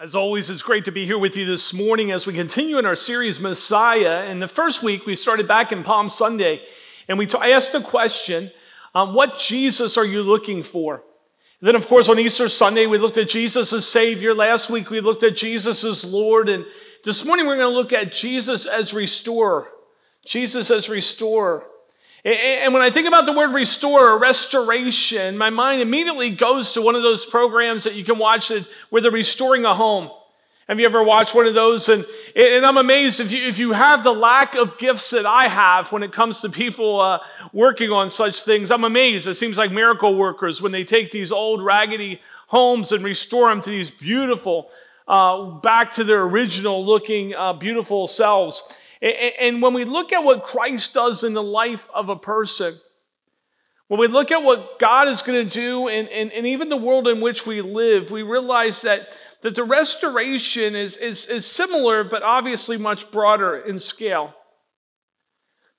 As always, it's great to be here with you this morning as we continue in our series Messiah. In the first week, we started back in Palm Sunday, and we t- I asked a question um, What Jesus are you looking for? And then, of course, on Easter Sunday, we looked at Jesus as Savior. Last week, we looked at Jesus as Lord. And this morning, we're going to look at Jesus as Restorer. Jesus as Restorer. And when I think about the word restore or restoration, my mind immediately goes to one of those programs that you can watch where they're restoring a home. Have you ever watched one of those? And, and I'm amazed if you, if you have the lack of gifts that I have when it comes to people uh, working on such things. I'm amazed. It seems like miracle workers when they take these old raggedy homes and restore them to these beautiful, uh, back to their original looking, uh, beautiful selves. And when we look at what Christ does in the life of a person, when we look at what God is going to do and, and, and even the world in which we live, we realize that, that the restoration is, is, is similar, but obviously much broader in scale.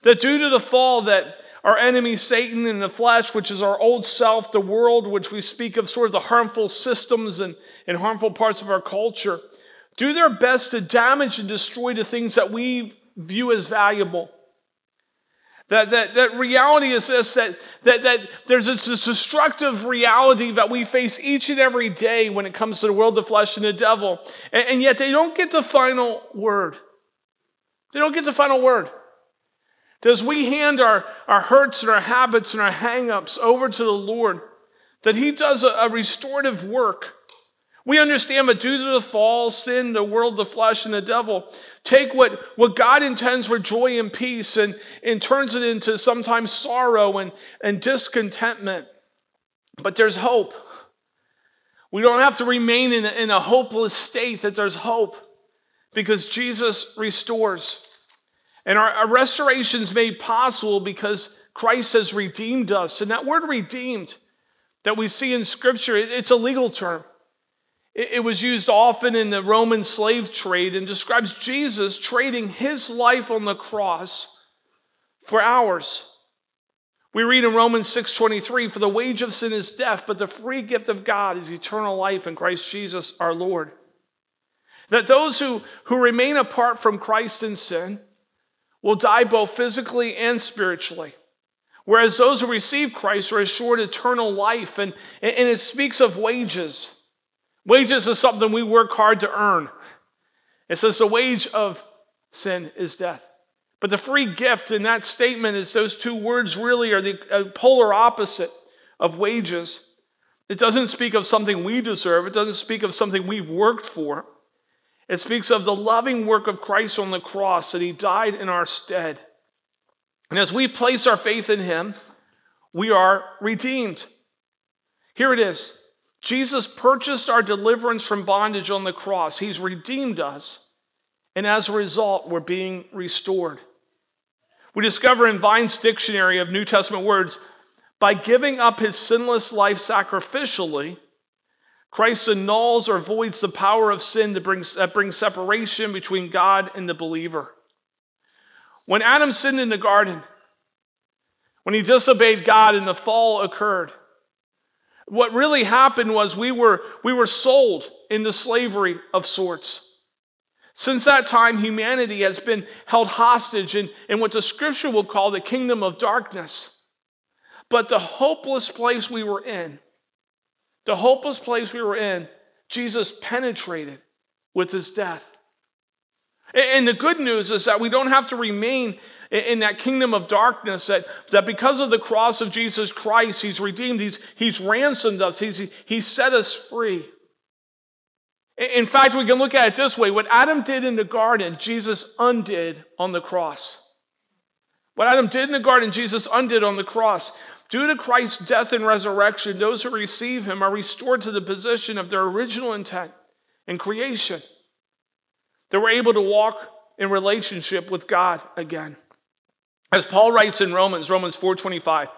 That due to the fall that our enemy Satan in the flesh, which is our old self, the world, which we speak of sort of the harmful systems and, and harmful parts of our culture, do their best to damage and destroy the things that we view as valuable. That, that, that reality is this that, that, that there's this, this destructive reality that we face each and every day when it comes to the world, the flesh, and the devil. And, and yet they don't get the final word. They don't get the final word. As we hand our, our hurts and our habits and our hangups over to the Lord, that He does a, a restorative work we understand that due to the fall, sin, the world, the flesh, and the devil, take what, what God intends for joy and peace and, and turns it into sometimes sorrow and, and discontentment. But there's hope. We don't have to remain in in a hopeless state, that there's hope because Jesus restores. And our, our restoration is made possible because Christ has redeemed us. And that word redeemed that we see in Scripture, it, it's a legal term. It was used often in the Roman slave trade and describes Jesus trading his life on the cross for ours. We read in Romans 6:23, "For the wage of sin is death, but the free gift of God is eternal life in Christ Jesus our Lord." That those who, who remain apart from Christ in sin will die both physically and spiritually. Whereas those who receive Christ are assured eternal life. And, and it speaks of wages. Wages is something we work hard to earn. It says the wage of sin is death. But the free gift in that statement is those two words really are the uh, polar opposite of wages. It doesn't speak of something we deserve, it doesn't speak of something we've worked for. It speaks of the loving work of Christ on the cross, that he died in our stead. And as we place our faith in him, we are redeemed. Here it is Jesus purchased our deliverance from bondage on the cross. He's redeemed us. And as a result, we're being restored. We discover in Vine's dictionary of New Testament words by giving up his sinless life sacrificially, Christ annuls or voids the power of sin that brings, that brings separation between God and the believer. When Adam sinned in the garden, when he disobeyed God and the fall occurred, what really happened was we were, we were sold into slavery of sorts. Since that time, humanity has been held hostage in, in what the scripture will call the kingdom of darkness. But the hopeless place we were in, the hopeless place we were in, Jesus penetrated with his death. And the good news is that we don't have to remain in that kingdom of darkness that, that because of the cross of Jesus Christ, He's redeemed, He's, he's ransomed us, he's, he's set us free. In fact, we can look at it this way what Adam did in the garden, Jesus undid on the cross. What Adam did in the garden, Jesus undid on the cross. Due to Christ's death and resurrection, those who receive him are restored to the position of their original intent in creation. They were able to walk in relationship with God again. As Paul writes in Romans, Romans 4:25,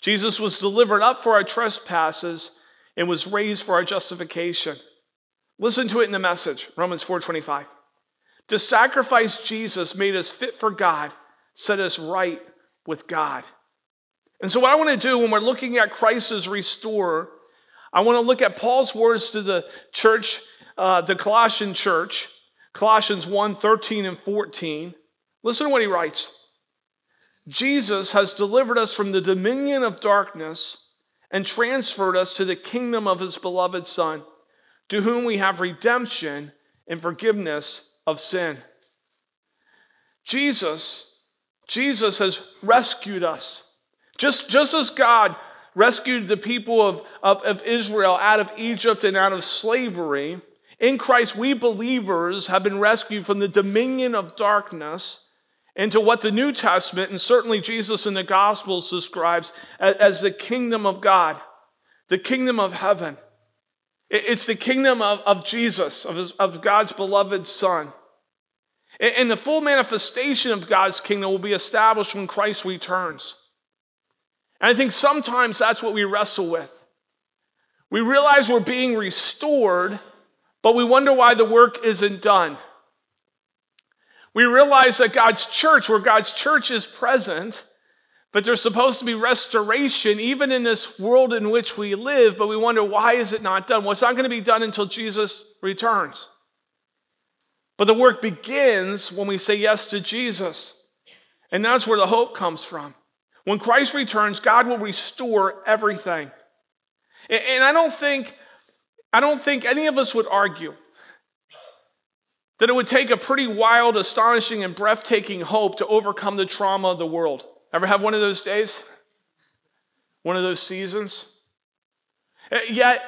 Jesus was delivered up for our trespasses and was raised for our justification. Listen to it in the message, Romans 4:25. To sacrifice Jesus made us fit for God, set us right with God. And so what I want to do when we're looking at Christ as restorer, I want to look at Paul's words to the church uh, the Colossian church, Colossians 1 13 and 14. Listen to what he writes Jesus has delivered us from the dominion of darkness and transferred us to the kingdom of his beloved Son, to whom we have redemption and forgiveness of sin. Jesus, Jesus has rescued us. Just, just as God rescued the people of, of, of Israel out of Egypt and out of slavery, in Christ, we believers have been rescued from the dominion of darkness into what the New Testament and certainly Jesus in the Gospels describes as, the kingdom of God, the kingdom of heaven. It's the kingdom of, of Jesus, of, his, of God's beloved Son. And the full manifestation of God's kingdom will be established when Christ returns. And I think sometimes that's what we wrestle with. We realize we're being restored, but we wonder why the work isn't done. We realize that God's church, where God's church is present, but there's supposed to be restoration even in this world in which we live, but we wonder why is it not done? Well, it's not going to be done until Jesus returns. But the work begins when we say yes to Jesus. And that's where the hope comes from. When Christ returns, God will restore everything. And I don't think, I don't think any of us would argue that it would take a pretty wild, astonishing, and breathtaking hope to overcome the trauma of the world. Ever have one of those days? One of those seasons? Uh, yet,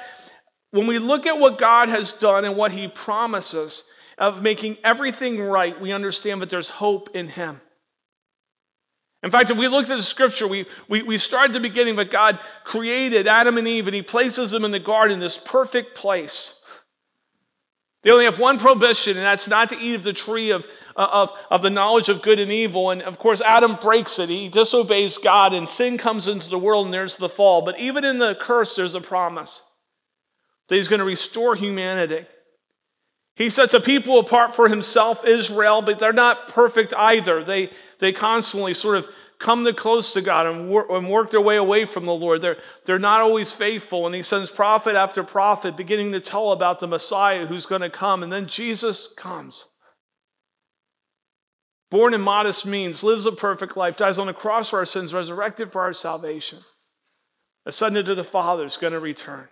when we look at what God has done and what He promises of making everything right, we understand that there's hope in Him. In fact, if we look at the scripture, we, we, we start at the beginning, but God created Adam and Eve and He places them in the garden, this perfect place. They only have one prohibition, and that's not to eat of the tree of, uh, of, of the knowledge of good and evil. And of course, Adam breaks it. He disobeys God, and sin comes into the world, and there's the fall. But even in the curse, there's a promise that he's going to restore humanity. He sets a people apart for himself, Israel, but they're not perfect either. They, they constantly sort of come to close to God and work, and work their way away from the Lord. They're, they're not always faithful. And he sends prophet after prophet beginning to tell about the Messiah who's going to come. And then Jesus comes. Born in modest means, lives a perfect life, dies on the cross for our sins, resurrected for our salvation, ascended to the Father, is going to return.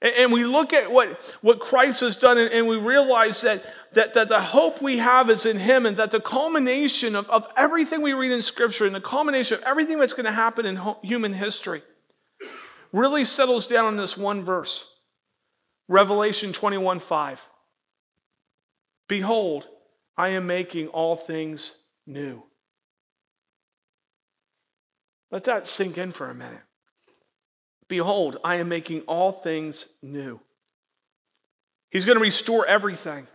And we look at what, what Christ has done, and we realize that, that, that the hope we have is in Him, and that the culmination of, of everything we read in Scripture and the culmination of everything that's going to happen in human history really settles down on this one verse Revelation 21 5. Behold, I am making all things new. Let that sink in for a minute. Behold, I am making all things new. He's going to restore everything.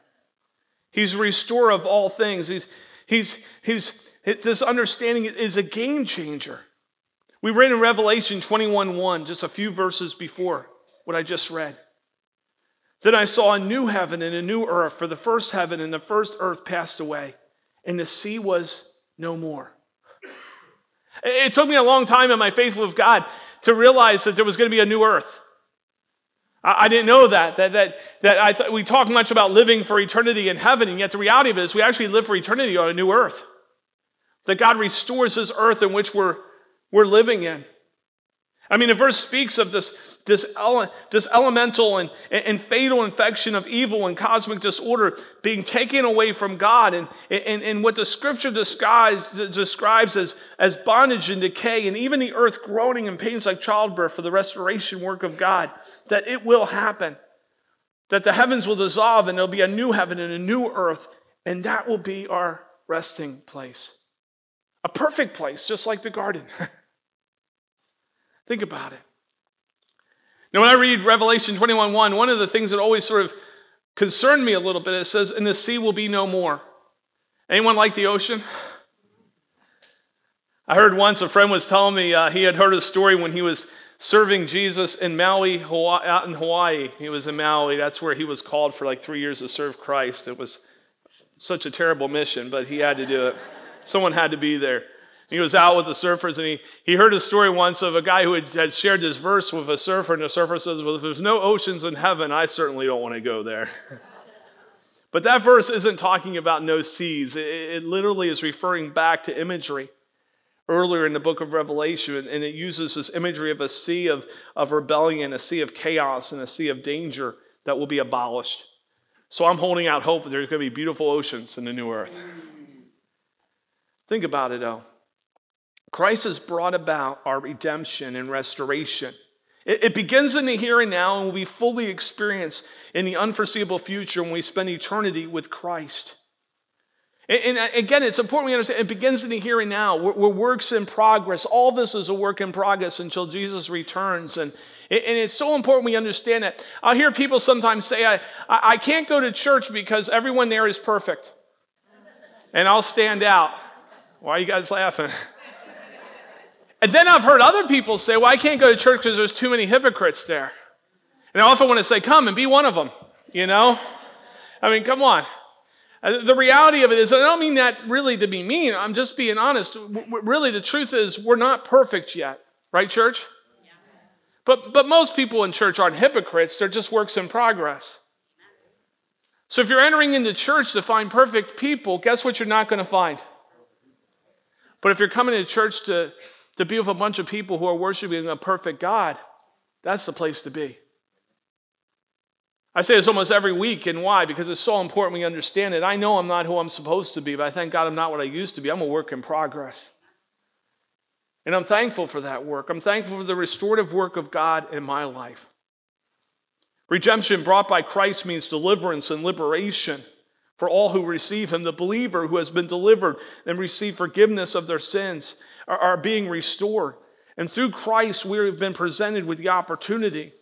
He's a restorer of all things. He's, he's, he's, this understanding is a game changer. We read in Revelation 21 1, just a few verses before what I just read. Then I saw a new heaven and a new earth, for the first heaven and the first earth passed away, and the sea was no more. It took me a long time in my faith with God to realize that there was going to be a new earth. I, didn't know that. That, that, that I th- we talk much about living for eternity in heaven, and yet the reality of it is we actually live for eternity on a new earth. That God restores this earth in which we're, we're living in. I mean, the verse speaks of this, this, ele- this elemental and, and fatal infection of evil and cosmic disorder being taken away from God, and, and, and what the scripture describes, describes as, as bondage and decay, and even the earth groaning in pains like childbirth for the restoration work of God, that it will happen. That the heavens will dissolve, and there'll be a new heaven and a new earth, and that will be our resting place. A perfect place, just like the garden. Think about it. Now, when I read Revelation 21 1, one of the things that always sort of concerned me a little bit, it says, And the sea will be no more. Anyone like the ocean? I heard once a friend was telling me uh, he had heard a story when he was serving Jesus in Maui, Hawaii, out in Hawaii. He was in Maui. That's where he was called for like three years to serve Christ. It was such a terrible mission, but he had to do it. Someone had to be there. He was out with the surfers and he, he heard a story once of a guy who had, had shared this verse with a surfer, and the surfer says, Well, if there's no oceans in heaven, I certainly don't want to go there. but that verse isn't talking about no seas, it, it literally is referring back to imagery earlier in the book of Revelation, and it uses this imagery of a sea of, of rebellion, a sea of chaos, and a sea of danger that will be abolished. So I'm holding out hope that there's going to be beautiful oceans in the new earth. Think about it, though. Christ has brought about our redemption and restoration. It, it begins in the here and now and will be fully experienced in the unforeseeable future when we spend eternity with Christ. And, uh, again, it's important we understand it begins in the here and now. We're, we're, works in progress. All this is a work in progress until Jesus returns. And, and it's so important we understand that. I'll hear people sometimes say, I, I can't go to church because everyone there is perfect. And I'll stand out. Why are you guys laughing? And then I've heard other people say, Well, I can't go to church because there's too many hypocrites there. And I often want to say, Come and be one of them, you know? I mean, come on. Uh, the reality of it is, I don't mean that really to be mean. I'm just being honest. Really, the truth is, we're not perfect yet, right, church? But, but most people in church aren't hypocrites, they're just works in progress. So if you're entering into church to find perfect people, guess what you're not going to find? But if you're coming to church to, to be with a bunch of people who are worshiping a perfect God, that's the place to be. I say this almost every week, and why? Because it's so important we understand it. I know I'm not who I'm supposed to be, but I thank God I'm not what I used to be. I'm a work in progress. And I'm thankful for that work. I'm thankful for the restorative work of God in my life. Redemption brought by Christ means deliverance and liberation for all who receive Him. The believer who has been delivered and received forgiveness of their sins are, being restored. And through Christ, we have been presented with the opportunity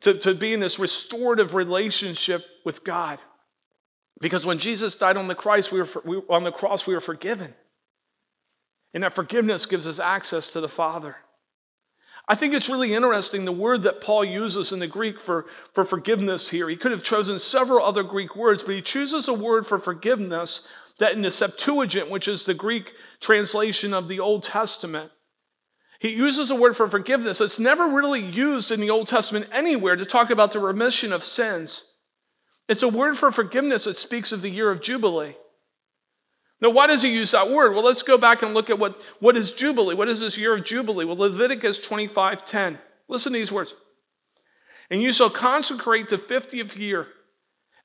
to, to be in this restorative relationship with God. Because when Jesus died on the, Christ, we were, we, on the cross, we were forgiven. And that forgiveness gives us access to the Father. I think it's really interesting the word that Paul uses in the Greek for, for forgiveness here. He could have chosen several other Greek words, but he chooses a word for forgiveness that in the Septuagint, which is the Greek translation of the Old Testament, he uses a word for forgiveness that's never really used in the Old Testament anywhere to talk about the remission of sins. It's a word for forgiveness that speaks of the year of Jubilee. Now, why does he use that word? Well, let's go back and look at what, what is Jubilee. What is this year of Jubilee? Well, Leviticus 25 10. Listen to these words. And you shall consecrate the 50th year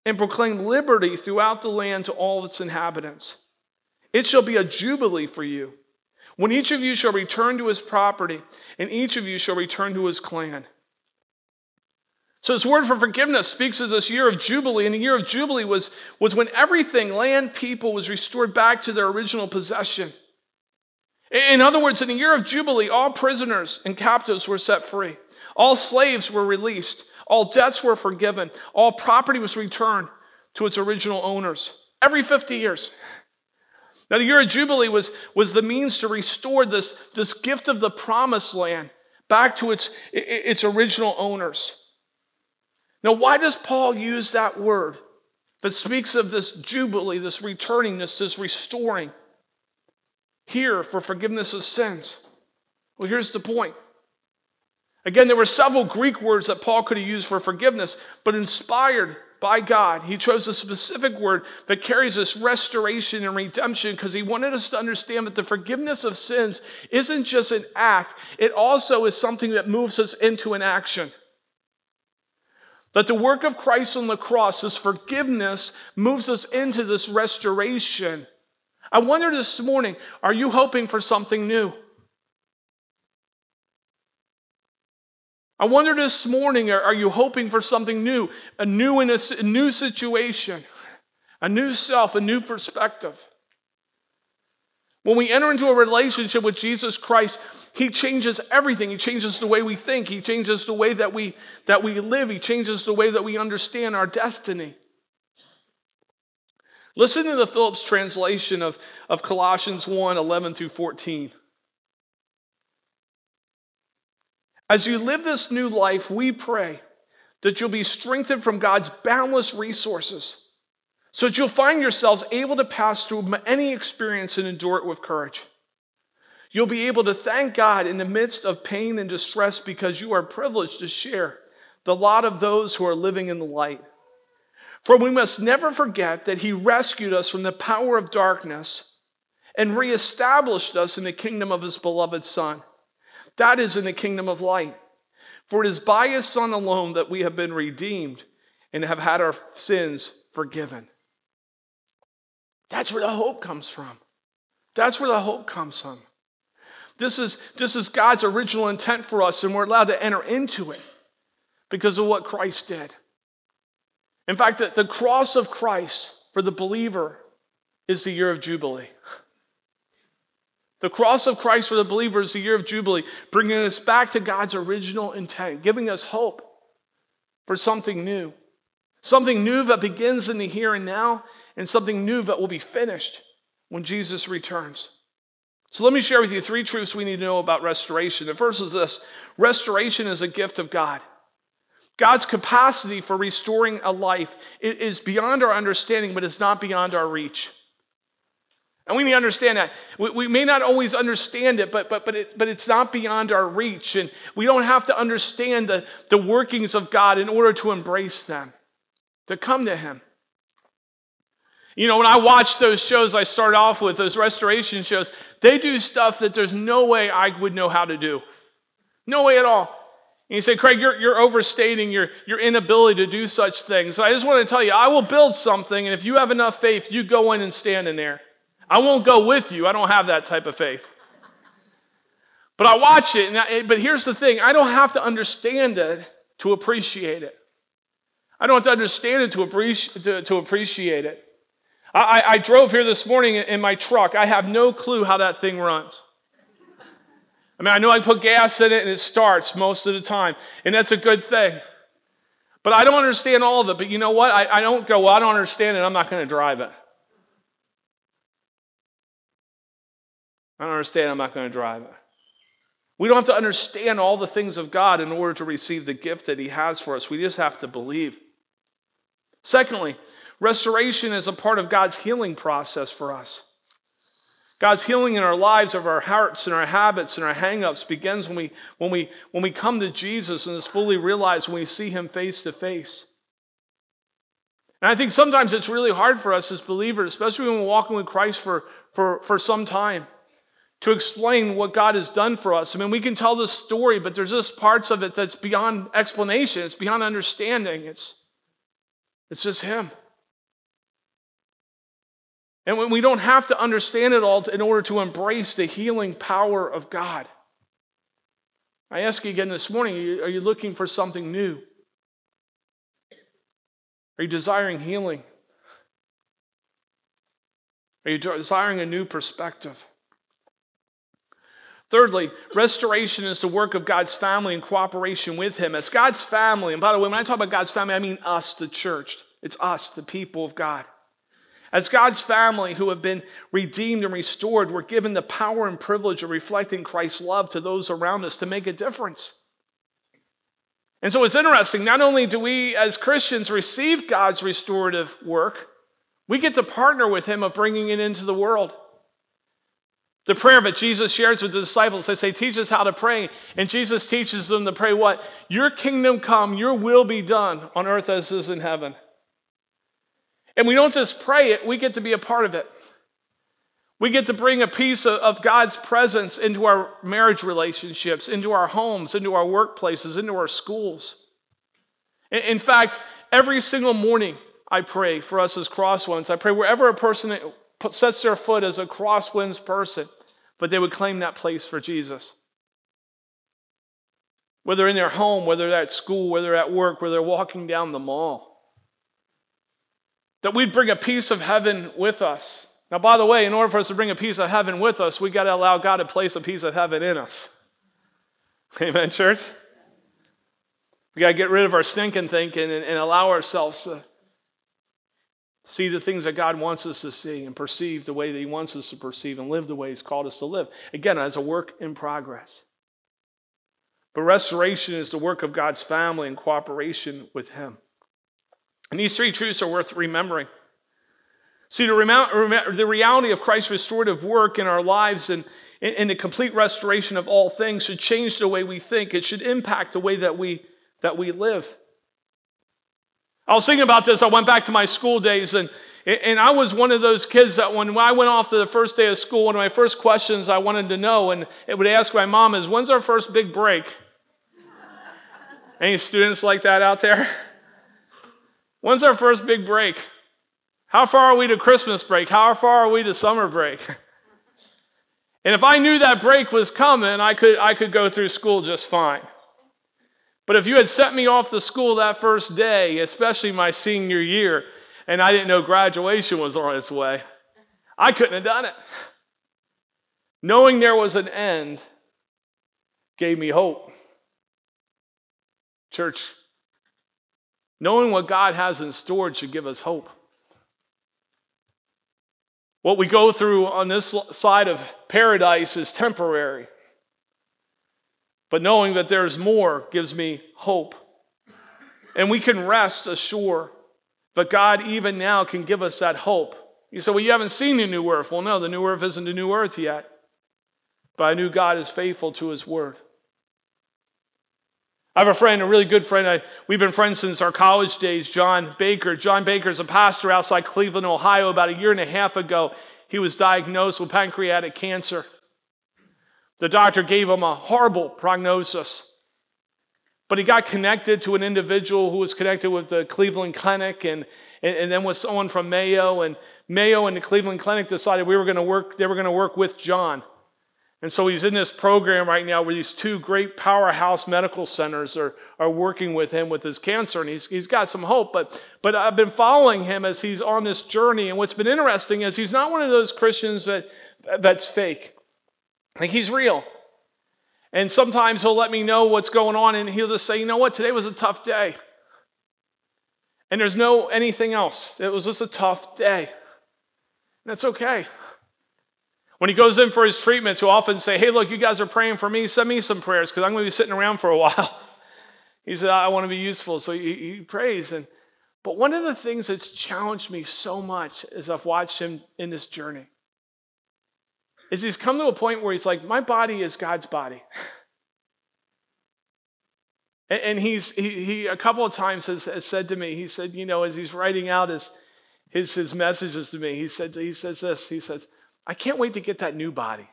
and proclaim liberty throughout the land to all its inhabitants. It shall be a jubilee for you when each of you shall return to his property, and each of you shall return to his clan. So this word for forgiveness speaks of this year of Jubilee, and the year of Jubilee was, was when everything, land, people, was restored back to their original possession. In other words, in the year of Jubilee, all prisoners and captives were set free. All slaves were released. All debts were forgiven. All property was returned to its original owners. Every 50 years. Now, the year of Jubilee was, was the means to restore this, this gift of the promised land back to its, its original owners. Now, why does Paul use that word that speaks of this Jubilee, this returning, this, this restoring here for forgiveness of sins? Well, here's the point. Again, there were several Greek words that Paul could have used for forgiveness, but inspired by God. He chose a specific word that carries this restoration and redemption because he wanted us to understand that the forgiveness of sins isn't just an act, it also is something that moves us into an action. That the work of Christ on the cross, this forgiveness, moves us into this restoration. I wonder this morning are you hoping for something new? I wonder this morning, are, you hoping for something new? A new in a, a new situation, a new self, a new perspective. When we enter into a relationship with Jesus Christ, He changes everything. He changes the way we think. He changes the way that we, that we live. He changes the way that we understand our destiny. Listen to the Phillips translation of, of Colossians 1 11 through 14. As you live this new life, we pray that you'll be strengthened from God's boundless resources so that you'll find yourselves able to pass through any experience and endure it with courage. You'll be able to thank God in the midst of pain and distress because you are privileged to share the lot of those who are living in the light. For we must never forget that He rescued us from the power of darkness and reestablished us in the kingdom of His beloved Son. That is in the kingdom of light. For it is by His Son alone that we have been redeemed and have had our sins forgiven. That's where the hope comes from. That's where the hope comes from. This is, this is God's original intent for us, and we're allowed to enter into it because of what Christ did. In fact, the, the cross of Christ for the believer is the year of Jubilee. The cross of Christ for the believer is the year of Jubilee, bringing us back to God's original intent, giving us hope for something new. Something new that begins in the here and now, and something new that will be finished when Jesus returns. So let me share with you three truths we need to know about restoration. The first is this restoration is a gift of God. God's capacity for restoring a life is beyond our understanding, but it's not beyond our reach. And we need to understand that. We, we may not always understand it, but, but, but, it, but it's not beyond our reach. And we don't have to understand the, the workings of God in order to embrace them, to come to Him. You know, when I watch those shows I start off with, those restoration shows, they do stuff that there's no way I would know how to do. No way at all. And you say, Craig, you're, you're overstating your, your inability to do such things. I just want to tell you, I will build something, and if you have enough faith, you go in and stand in there. I won't go with you. I don't have that type of faith. But I watch it, I, but here's the thing I don't have to understand it to appreciate it. I don't have to understand it to, appreciate, to, to appreciate it. I, I drove here this morning in my truck. I have no clue how that thing runs. I mean, I know I put gas in it and it starts most of the time, and that's a good thing. But I don't understand all of it. But you know what? I, I don't go, well, I don't understand it. I'm not going to drive it. I don't understand. I'm not going to drive it. We don't have to understand all the things of God in order to receive the gift that He has for us. We just have to believe. Secondly, restoration is a part of God's healing process for us. God's healing in our lives of our hearts and our habits and our hangups begins when we, when we, when we come to Jesus and is fully realized when we see him face to face. And I think sometimes it's really hard for us as believers, especially when we're walking with Christ for, for, for some time, to explain what God has done for us. I mean, we can tell this story, but there's just parts of it that's beyond explanation, it's beyond understanding. It's, it's just Him. And when we don't have to understand it all in order to embrace the healing power of God. I ask you again this morning are you looking for something new? Are you desiring healing? Are you desiring a new perspective? Thirdly, restoration is the work of God's family in cooperation with Him. As God's family, and by the way, when I talk about God's family, I mean us, the church. It's us, the people of God. As God's family who have been redeemed and restored, we're given the power and privilege of reflecting Christ's love to those around us to make a difference. And so it's interesting. Not only do we as Christians receive God's restorative work, we get to partner with Him of bringing it into the world. The prayer that Jesus shares with the disciples, they say, teach us how to pray. And Jesus teaches them to pray what? Your kingdom come, your will be done on earth as is in heaven. And we don't just pray it, we get to be a part of it. We get to bring a piece of God's presence into our marriage relationships, into our homes, into our workplaces, into our schools. In fact, every single morning I pray for us as Crosswinds. I pray wherever a person sets their foot as a Crosswinds person, but they would claim that place for Jesus. Whether in their home, whether at school, whether at work, whether they're walking down the mall. That we'd bring a piece of heaven with us. Now, by the way, in order for us to bring a piece of heaven with us, we got to allow God to place a piece of heaven in us. Amen, church? We got to get rid of our stinking thinking and, and allow ourselves to see the things that God wants us to see and perceive the way that He wants us to perceive and live the way He's called us to live. Again, as a work in progress. But restoration is the work of God's family in cooperation with Him. And these three truths are worth remembering. See, the, reality of Christ's restorative work in our lives and in the complete restoration of all things should change the way we think. It should impact the way that we, that we live. I was thinking about this. I went back to my school days, and, and I was one of those kids that when I went off to the first day of school, one of my first questions I wanted to know, and it would ask my mom, is when's our first big break? Any students like that out there? When's our first big break? How far are we to Christmas break? How far are we to summer break? And if I knew that break was coming, I could, I could go through school just fine. But if you had sent me off to school that first day, especially my senior year, and I didn't know graduation was on its way, I couldn't have done it. Knowing there was an end gave me hope. Church, knowing what God has in store should give us hope. What we go through on this side of paradise is temporary. But knowing that there's more gives me hope. And we can rest assured that God, even now, can give us that hope. You say, Well, you haven't seen the new earth. Well, no, the new earth isn't the new earth yet. But I knew God is faithful to his word. I have a friend, a really good friend. I, we've been friends since our college days, John Baker. John Baker is a pastor outside Cleveland, Ohio. About a year and a half ago, he was diagnosed with pancreatic cancer. The doctor gave him a horrible prognosis. But he got connected to an individual who was connected with the Cleveland Clinic and, and, and then with someone from Mayo. And Mayo and the Cleveland Clinic decided we were going to work, they were going to work with John. And so he's in this program right now where these two great powerhouse medical centers are, are working with him with his cancer, and he's, he's got some hope. But, but I've been following him as he's on this journey, and what's been interesting is he's not one of those Christians that, that's fake. Like he's real. And sometimes he'll let me know what's going on, and he'll just say, you know what, today was a tough day. And there's no anything else. It was just a tough day. That's okay. When he goes in for his treatments, he'll often say, Hey, look, you guys are praying for me. Send me some prayers because I'm going to be sitting around for a while. he said, I want to be useful. So he, he prays. And, but one of the things that's challenged me so much as I've watched him in this journey is he's come to a point where he's like, My body is God's body. and he's he, he, a couple of times has, has, said to me, he said, you know, as he's writing out his his his messages to me, he said he says this, he says, I can't wait to get that new body.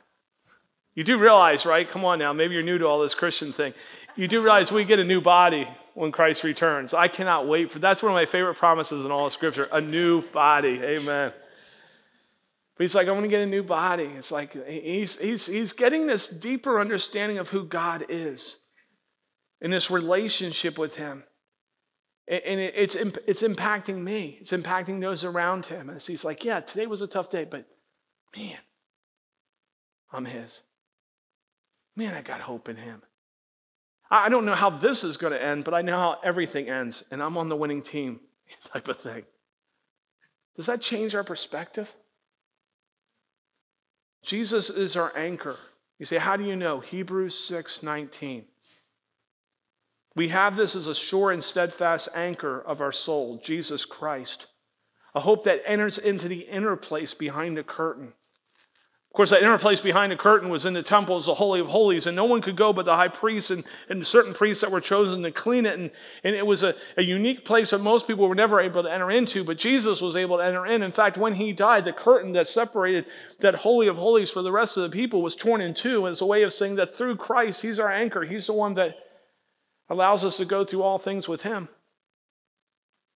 You do realize, right? Come on now, maybe you're new to all this Christian thing. You do realize we get a new body when Christ returns. I cannot wait for that's one of my favorite promises in all of Scripture a new body. Amen. But he's like, I want to get a new body. It's like he's, he's, he's getting this deeper understanding of who God is in this relationship with him. And it's, it's impacting me, it's impacting those around him. As he's like, Yeah, today was a tough day, but Man, I'm His. Man, I got hope in Him. I don't know how this is going to end, but I know how everything ends, and I'm on the winning team type of thing. Does that change our perspective? Jesus is our anchor. You say, how do you know? Hebrews 6 19. We have this as a sure and steadfast anchor of our soul, Jesus Christ a hope that enters into the inner place behind the curtain. Of course, that inner place behind the curtain was in the temple as the Holy of Holies, and no one could go but the high priest and, and certain priests that were chosen to clean it. And, and it was a, a unique place that most people were never able to enter into, but Jesus was able to enter in. In fact, when he died, the curtain that separated that Holy of Holies for the rest of the people was torn in two as a way of saying that through Christ, he's our anchor. He's the one that allows us to go through all things with him.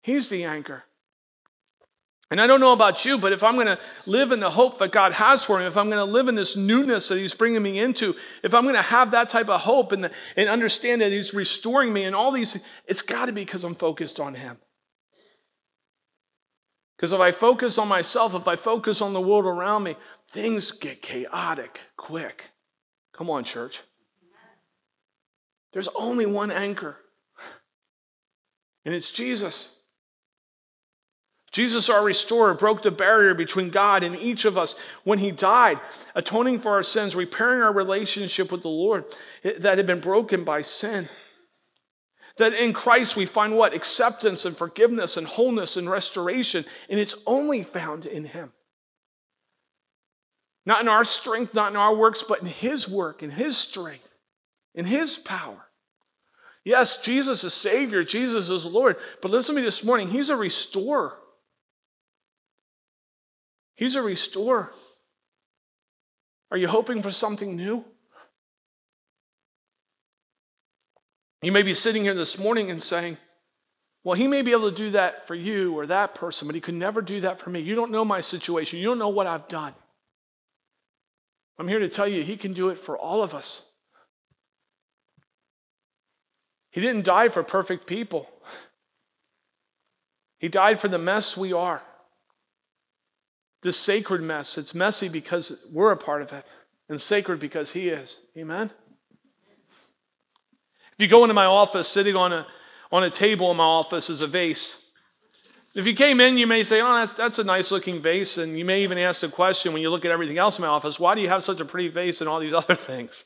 He's the anchor. And I don't know about you, but if I'm going to live in the hope that God has for me, if I'm going to live in this newness that He's bringing me into, if I'm going to have that type of hope and, and understand that He's restoring me and all these, it's got to be because I'm focused on Him. Because if I focus on myself, if I focus on the world around me, things get chaotic quick. Come on, church. There's only one anchor, and it's Jesus. Jesus, our restorer, broke the barrier between God and each of us when he died, atoning for our sins, repairing our relationship with the Lord that had been broken by sin. That in Christ we find what? Acceptance and forgiveness and wholeness and restoration, and it's only found in him. Not in our strength, not in our works, but in His work, in His strength, in His power. Yes, Jesus is Savior, Jesus is Lord, but listen to me this morning, He's a restorer. He's a restorer. Are you hoping for something new? You may be sitting here this morning and saying, well, he may be able to do that for you or that person, but he could never do that for me. You don't know my situation. You don't know what I've done. I'm here to tell you, he can do it for all of us. He didn't die for perfect people, he died for the mess we are. This sacred mess. It's messy because we're a part of it, and sacred because he is. Amen? If you go into my office, sitting on a on a table in my office is a vase. If you came in, you may say, Oh, that's, that's a nice looking vase. And you may even ask the question when you look at everything else in my office, why do you have such a pretty vase and all these other things?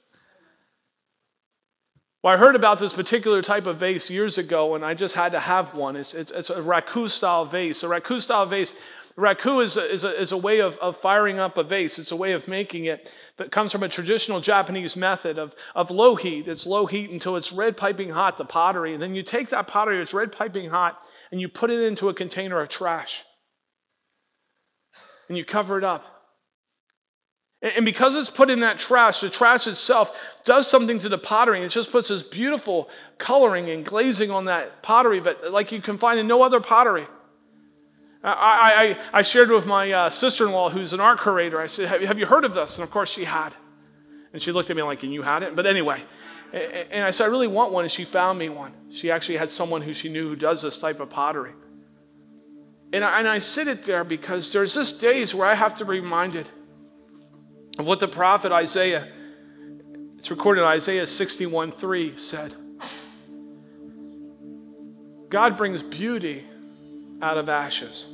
Well, I heard about this particular type of vase years ago, and I just had to have one. It's, it's, it's a raku style vase. A raku style vase, raku is a, is a, is a way of, of firing up a vase, it's a way of making it that comes from a traditional Japanese method of, of low heat. It's low heat until it's red piping hot, the pottery. And then you take that pottery, it's red piping hot, and you put it into a container of trash. And you cover it up. And because it's put in that trash, the trash itself does something to the pottery. It just puts this beautiful coloring and glazing on that pottery that, like you can find in no other pottery. I, I, I shared with my uh, sister in law, who's an art curator, I said, have, you heard of this? And of course she had. And she looked at me like, and you had it? But anyway, and I said, I really want one. And she found me one. She actually had someone who she knew who does this type of pottery. And I, and I sit it there because there's this days where I have to be reminded of what the prophet Isaiah, it's recorded in Isaiah 61 3, said. God brings beauty out of ashes.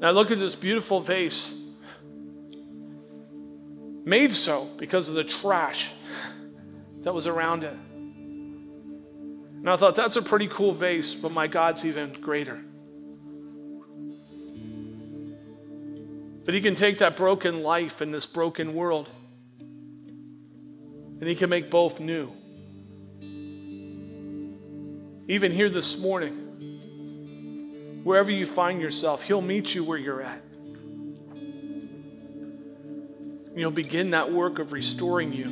Now look at this beautiful vase. Made so because of the trash that was around it. And I thought, that's a pretty cool vase, but my God's even greater. But He can take that broken life in this broken world and He can make both new. Even here this morning, wherever you find yourself, He'll meet you where you're at. And He'll begin that work of restoring you.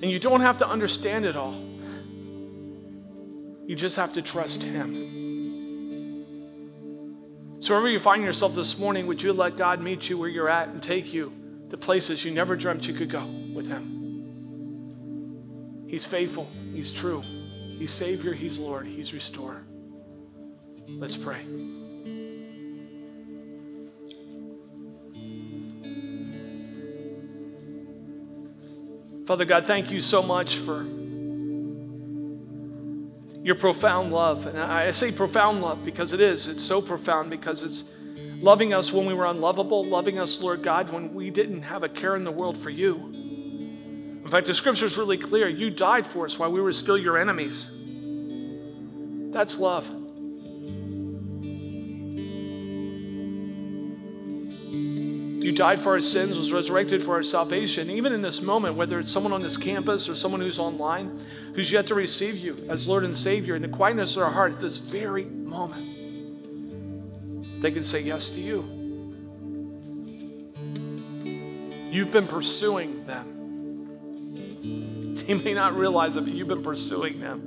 And you don't have to understand it all, you just have to trust Him. So, wherever you find yourself this morning, would you let God meet you where you're at and take you to places you never dreamt you could go with Him? He's faithful, He's true, He's Savior, He's Lord, He's Restorer. Let's pray. Father God, thank you so much for your profound love. And I say profound love because it is. It's so profound because it's loving us when we were unlovable, loving us, Lord God, when we didn't have a care in the world for you. In fact, the scripture is really clear. You died for us while we were still your enemies. That's love. You died for our sins, was resurrected for our salvation. Even in this moment, whether it's someone on this campus or someone who's online who's yet to receive you as Lord and Savior, in the quietness of their heart at this very moment, they can say yes to you. You've been pursuing them. They may not realize it, but you've been pursuing them.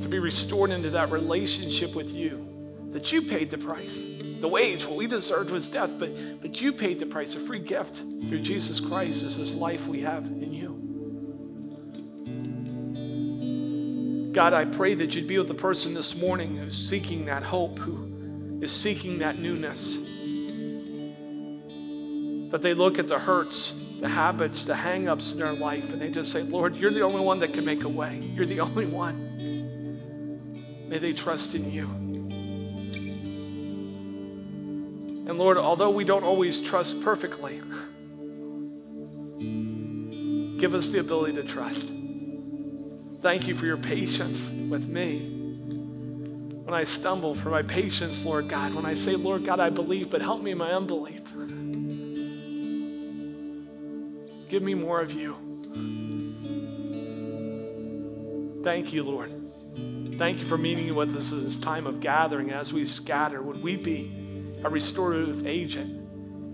To be restored into that relationship with you that you paid the price. The wage, what we deserved was death, but, but you paid the price, a free gift through Jesus Christ is this life we have in you. God, I pray that you'd be with the person this morning who's seeking that hope, who is seeking that newness. That they look at the hurts, the habits, the hang-ups in their life, and they just say, Lord, you're the only one that can make a way. You're the only one. May they trust in you. And Lord, although we don't always trust perfectly, give us the ability to trust. Thank you for your patience with me. When I stumble, for my patience, Lord God. When I say, Lord God, I believe, but help me in my unbelief. Give me more of you. Thank you, Lord. Thank you for meeting with us in this time of gathering as we scatter. Would we be a restorative agent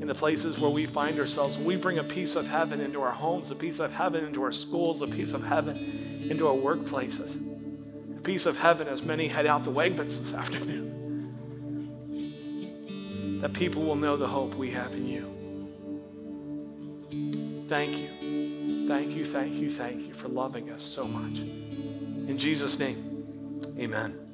in the places where we find ourselves? we bring a piece of heaven into our homes, a piece of heaven into our schools, a piece of heaven into our workplaces, a piece of heaven as many head out to Wegmans this afternoon. That people will know the hope we have in you. Thank you. Thank you, thank you, thank you for loving us so much. In Jesus' name, amen.